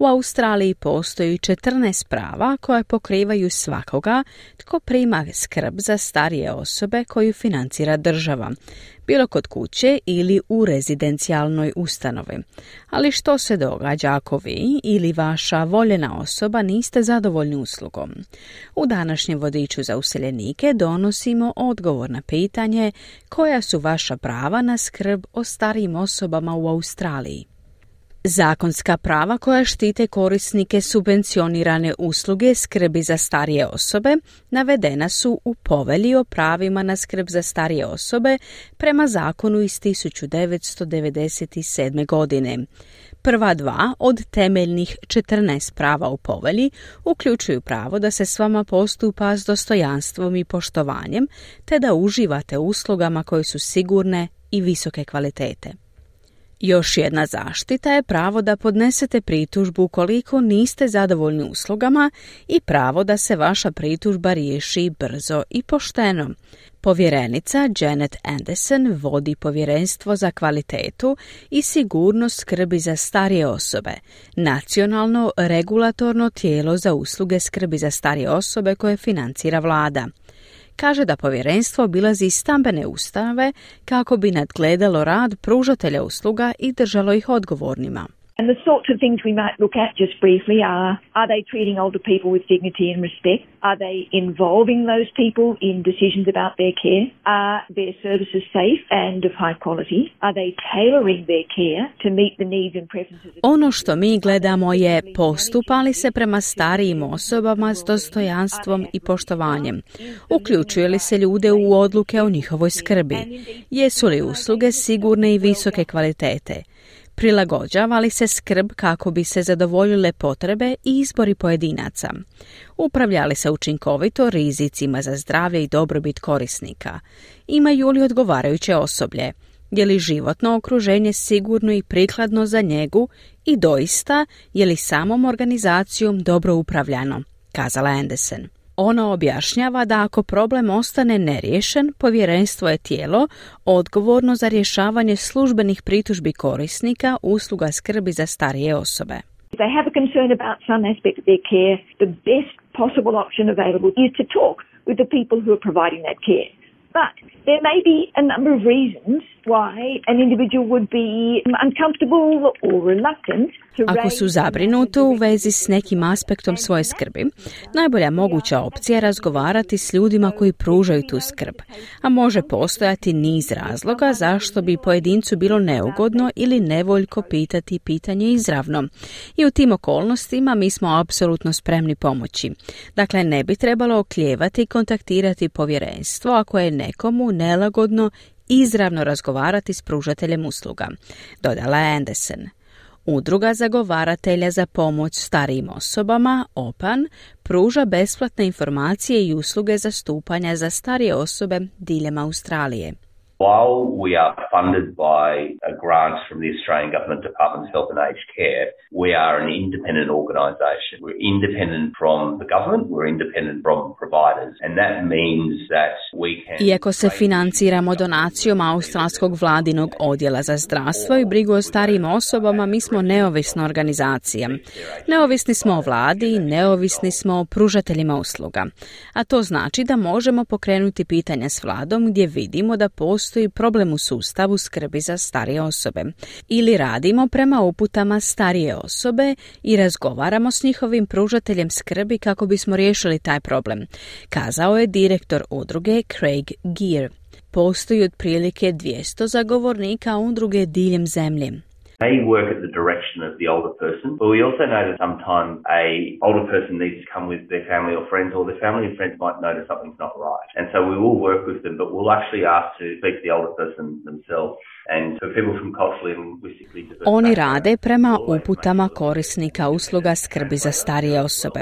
U Australiji postoji 14 prava koje pokrivaju svakoga tko prima skrb za starije osobe koju financira država, bilo kod kuće ili u rezidencijalnoj ustanovi. Ali što se događa ako vi ili vaša voljena osoba niste zadovoljni uslugom? U današnjem vodiču za useljenike donosimo odgovor na pitanje koja su vaša prava na skrb o starijim osobama u Australiji. Zakonska prava koja štite korisnike subvencionirane usluge skrbi za starije osobe navedena su u povelji o pravima na skrb za starije osobe prema zakonu iz 1997. godine. Prva dva od temeljnih 14 prava u povelji uključuju pravo da se s vama postupa s dostojanstvom i poštovanjem te da uživate uslugama koje su sigurne i visoke kvalitete. Još jedna zaštita je pravo da podnesete pritužbu ukoliko niste zadovoljni uslugama i pravo da se vaša pritužba riješi brzo i pošteno. Povjerenica Janet Anderson vodi povjerenstvo za kvalitetu i sigurnost skrbi za starije osobe, nacionalno regulatorno tijelo za usluge skrbi za starije osobe koje financira vlada kaže da povjerenstvo obilazi stambene ustanove kako bi nadgledalo rad pružatelja usluga i držalo ih odgovornima. And the sorts of things we might look at just briefly are are they treating older people with dignity and respect? Are they involving those people in decisions about their care? Are their services safe and of high quality? Are they tailoring their care to meet the needs and preferences? Ono što mi gledamo je postupali se prema starijim osobama s dostojanstvom i poštovanjem. Uključuje li se ljude u odluke o njihovoj skrbi? Jesu li usluge sigurne i visoke kvalitete? Prilagođava li se skrb kako bi se zadovoljile potrebe i izbori pojedinaca? Upravlja li se učinkovito rizicima za zdravlje i dobrobit korisnika? Imaju li odgovarajuće osoblje? Je li životno okruženje sigurno i prikladno za njegu i doista je li samom organizacijom dobro upravljano? Kazala Anderson. Ona objašnjava da ako problem ostane neriješen, povjerenstvo je tijelo odgovorno za rješavanje službenih pritužbi korisnika usluga skrbi za starije osobe. they have a concern about some aspect of their care, the best possible option available is to talk with the people who are providing that care. But there may be a number of reasons why an individual would be uncomfortable or reluctant Ako su zabrinuti u vezi s nekim aspektom svoje skrbi, najbolja moguća opcija je razgovarati s ljudima koji pružaju tu skrb, a može postojati niz razloga zašto bi pojedincu bilo neugodno ili nevoljko pitati pitanje izravno. I u tim okolnostima mi smo apsolutno spremni pomoći. Dakle, ne bi trebalo oklijevati i kontaktirati povjerenstvo ako je nekomu nelagodno izravno razgovarati s pružateljem usluga, dodala je. Udruga zagovaratelja za pomoć starijim osobama, OPAN, pruža besplatne informacije i usluge zastupanja za starije osobe diljem Australije. While we are funded by a grant from the Australian Government Department of Health and Aged Care, we are an independent organisation. We're independent from the government, we're independent from providers, and that means that we can... Iako se financiramo donacijom Australskog vladinog odjela za zdravstvo i brigu o starijim osobama, mi smo neovisna organizacija. Neovisni smo o vladi neovisni smo o pružateljima usluga. A to znači da možemo pokrenuti pitanja s vladom gdje vidimo da postoji postoji problem u sustavu skrbi za starije osobe. Ili radimo prema uputama starije osobe i razgovaramo s njihovim pružateljem skrbi kako bismo riješili taj problem, kazao je direktor udruge Craig Gear. Postoji otprilike 200 zagovornika udruge diljem zemlje. They work at the direction of the older person, but we also know that sometimes a older person needs to come with their family or friends, or their family and friends might notice something's not right. And so we will work with them, but we'll actually ask to speak to the older person themselves. Oni rade prema uputama korisnika usluga skrbi za starije osobe.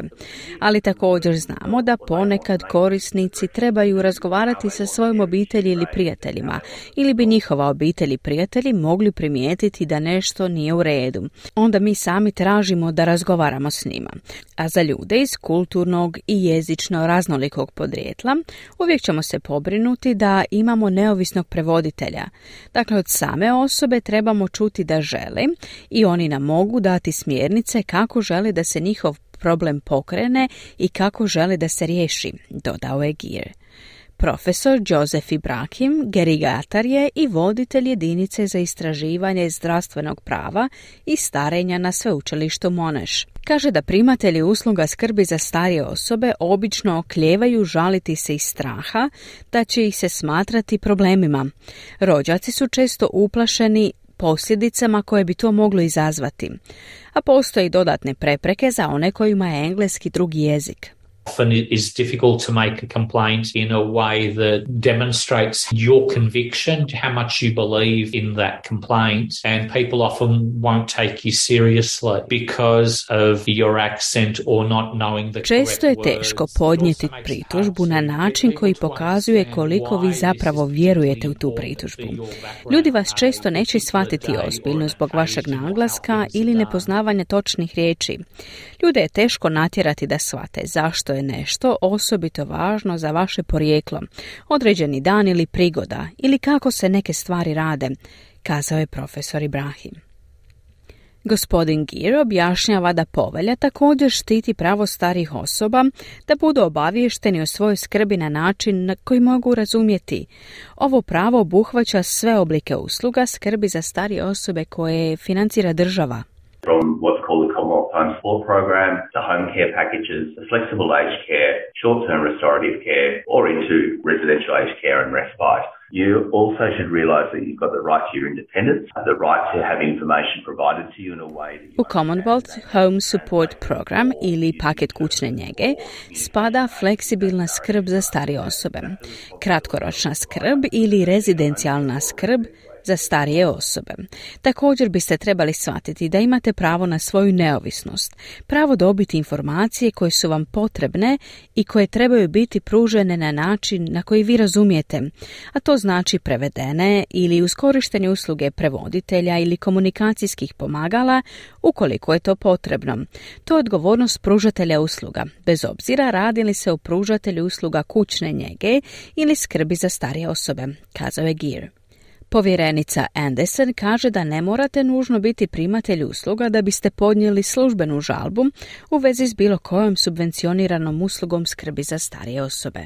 Ali također znamo da ponekad korisnici trebaju razgovarati sa svojim obitelji ili prijateljima ili bi njihova obitelj i prijatelji mogli primijetiti da nešto nije u redu. onda mi sami tražimo da razgovaramo s njima. A za ljude iz kulturnog i jezično raznolikog podrijetla uvijek ćemo se pobrinuti da imamo neovisnog prevoditelja. Dakle, od same osobe trebamo čuti da žele i oni nam mogu dati smjernice kako žele da se njihov problem pokrene i kako želi da se riješi, dodao je Gir. Profesor Joseph Ibrahim gerigatar je i voditelj jedinice za istraživanje zdravstvenog prava i starenja na sveučilištu Moneš. Kaže da primatelji usluga skrbi za starije osobe obično okljevaju žaliti se iz straha da će ih se smatrati problemima. Rođaci su često uplašeni posljedicama koje bi to moglo izazvati, a postoje dodatne prepreke za one kojima je engleski drugi jezik. Often it is difficult to make a complaint in a way that demonstrates your conviction, how much you believe in that complaint. And people often won't take you seriously because of your accent or not knowing the Često je teško podnijeti pritužbu na način koji pokazuje koliko vi zapravo vjerujete u tu pritužbu. Ljudi vas često neće shvatiti ozbiljno zbog vašeg naglaska ili nepoznavanja točnih riječi. Ljude je teško natjerati da shvate zašto je nešto osobito važno za vaše porijeklo, određeni dan ili prigoda ili kako se neke stvari rade, kazao je profesor Ibrahim. Gospodin Gir objašnjava da povelja također štiti pravo starih osoba da budu obavješteni o svojoj skrbi na način na koji mogu razumjeti. Ovo pravo obuhvaća sve oblike usluga skrbi za starije osobe koje financira država. From what's called the Commonwealth Home Support Program, to home care packages, flexible aged care, short-term restorative care, or into residential aged care and respite. You also should realise that you've got the right to your independence, the right to have information provided to you in a way U Commonwealth Home Support Program ili paket kućne njege spada fleksibilna skrb za starije osobe, kratkoročna skrb ili rezidencijalna skrb za starije osobe. Također biste trebali shvatiti da imate pravo na svoju neovisnost, pravo dobiti informacije koje su vam potrebne i koje trebaju biti pružene na način na koji vi razumijete, a to znači prevedene ili uz korištenje usluge prevoditelja ili komunikacijskih pomagala ukoliko je to potrebno. To je odgovornost pružatelja usluga, bez obzira radi li se o pružatelju usluga kućne njege ili skrbi za starije osobe, kazao je Gear. Povjerenica Anderson kaže da ne morate nužno biti primatelj usluga da biste podnijeli službenu žalbu u vezi s bilo kojom subvencioniranom uslugom skrbi za starije osobe.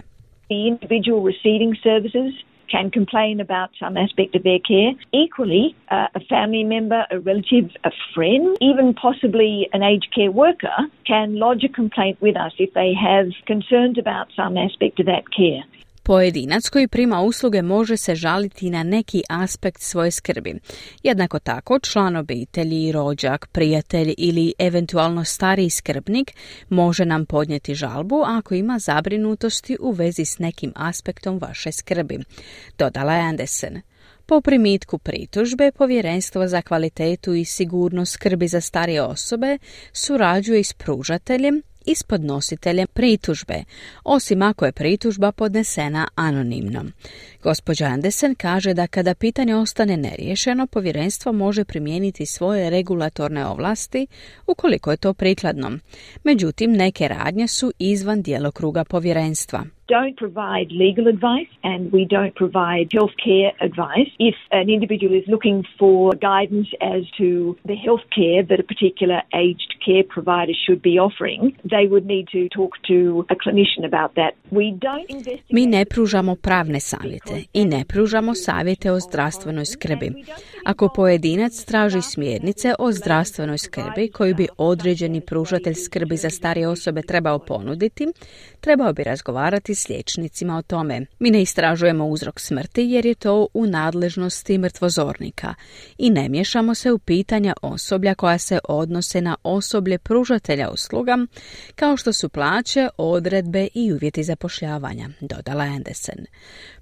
The individual receiving services can complain about some aspect of their care. Equally, uh, a family member, a relative, a friend, even possibly an aged care worker can lodge a complaint with us if they have concerns about some aspect of that care. Pojedinac koji prima usluge može se žaliti na neki aspekt svoje skrbi. Jednako tako, član obitelji, rođak, prijatelj ili eventualno stariji skrbnik može nam podnijeti žalbu ako ima zabrinutosti u vezi s nekim aspektom vaše skrbi, dodala je Andersen. Po primitku pritužbe, Povjerenstvo za kvalitetu i sigurnost skrbi za starije osobe surađuje s pružateljem i s podnositeljem pritužbe, osim ako je pritužba podnesena anonimno. Gospođa Andersen kaže da kada pitanje ostane neriješeno, povjerenstvo može primijeniti svoje regulatorne ovlasti ukoliko je to prikladno. Međutim, neke radnje su izvan djelokruga povjerenstva. Don't provide legal advice and we don't provide healthcare advice. If an individual is looking for guidance as to the healthcare that a particular aged care provider should be offering, they would need to talk to a clinician about that. We don't investigate Mi ne pružamo pravne savjete i ne pružamo savjete o zdravstvenoj skrbi. Ako pojedinac traži smjernice o zdravstvenoj skrbi koju bi određeni pružatelj skrbi za starije osobe trebao ponuditi, trebao bi razgovarati s liječnicima o tome. Mi ne istražujemo uzrok smrti jer je to u nadležnosti mrtvozornika i ne miješamo se u pitanja osoblja koja se odnose na osoblje pružatelja usluga, kao što su plaće, odredbe i uvjeti zapošljavanja, dodala Andersen.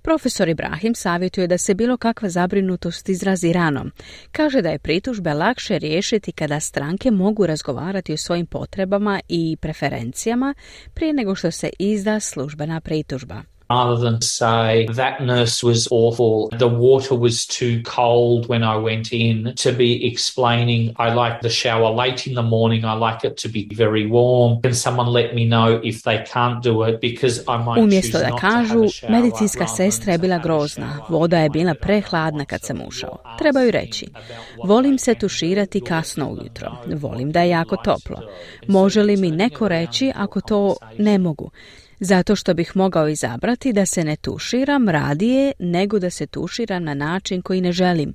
Profesor Ibrahim savjetuje da se bilo kakva zabrinutost izrazi rano. Kaže da je pritužbe lakše riješiti kada stranke mogu razgovarati o svojim potrebama i preferencijama prije nego što se izda službena pritužba. Rather than say that nurse was awful, the water was too cold when I went in, to be explaining I like the shower late in the morning, I like it to be very warm. Can someone let me know if they can't do it because I might Umjesto da kažu, medicinska sestra je bila grozna, voda je bila prehladna kad sam ušao. Trebaju reći, volim se tuširati kasno ujutro, volim da je jako toplo. Može li mi neko reći ako to ne mogu? Zato što bih mogao izabrati da se ne tuširam radije nego da se tuširam na način koji ne želim.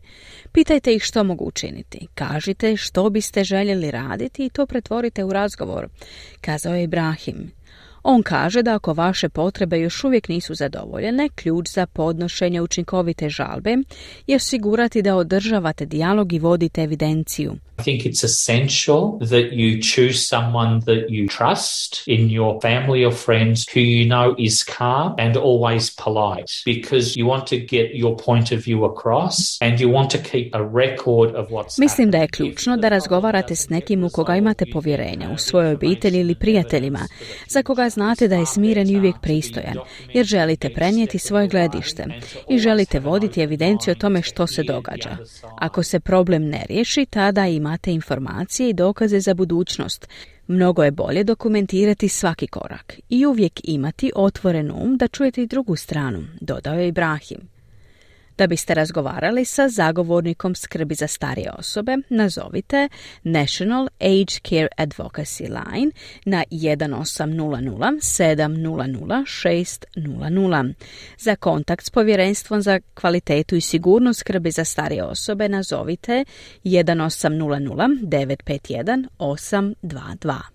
Pitajte ih što mogu učiniti. Kažite što biste željeli raditi i to pretvorite u razgovor, kazao je Ibrahim. On kaže da ako vaše potrebe još uvijek nisu zadovoljene, ključ za podnošenje učinkovite žalbe je osigurati da održavate dijalog i vodite evidenciju. I think it's essential that you choose someone that you trust in your family or friends who you know is calm and always polite because you want to get your point of view across and you want to keep a record of what's Mislim da je ključno da razgovarate s nekim u koga imate povjerenja, u svojoj obitelji ili prijateljima, za koga znate da je smiren i uvijek pristojan, jer želite prenijeti svoje gledište i želite voditi evidenciju o tome što se događa. Ako se problem ne riješi, tada i imate informacije i dokaze za budućnost. Mnogo je bolje dokumentirati svaki korak i uvijek imati otvoren um da čujete i drugu stranu, dodao je Ibrahim. Da biste razgovarali sa zagovornikom skrbi za starije osobe, nazovite National Age Care Advocacy Line na 1800 700 600. Za kontakt s povjerenstvom za kvalitetu i sigurnost skrbi za starije osobe nazovite 1800 951 822.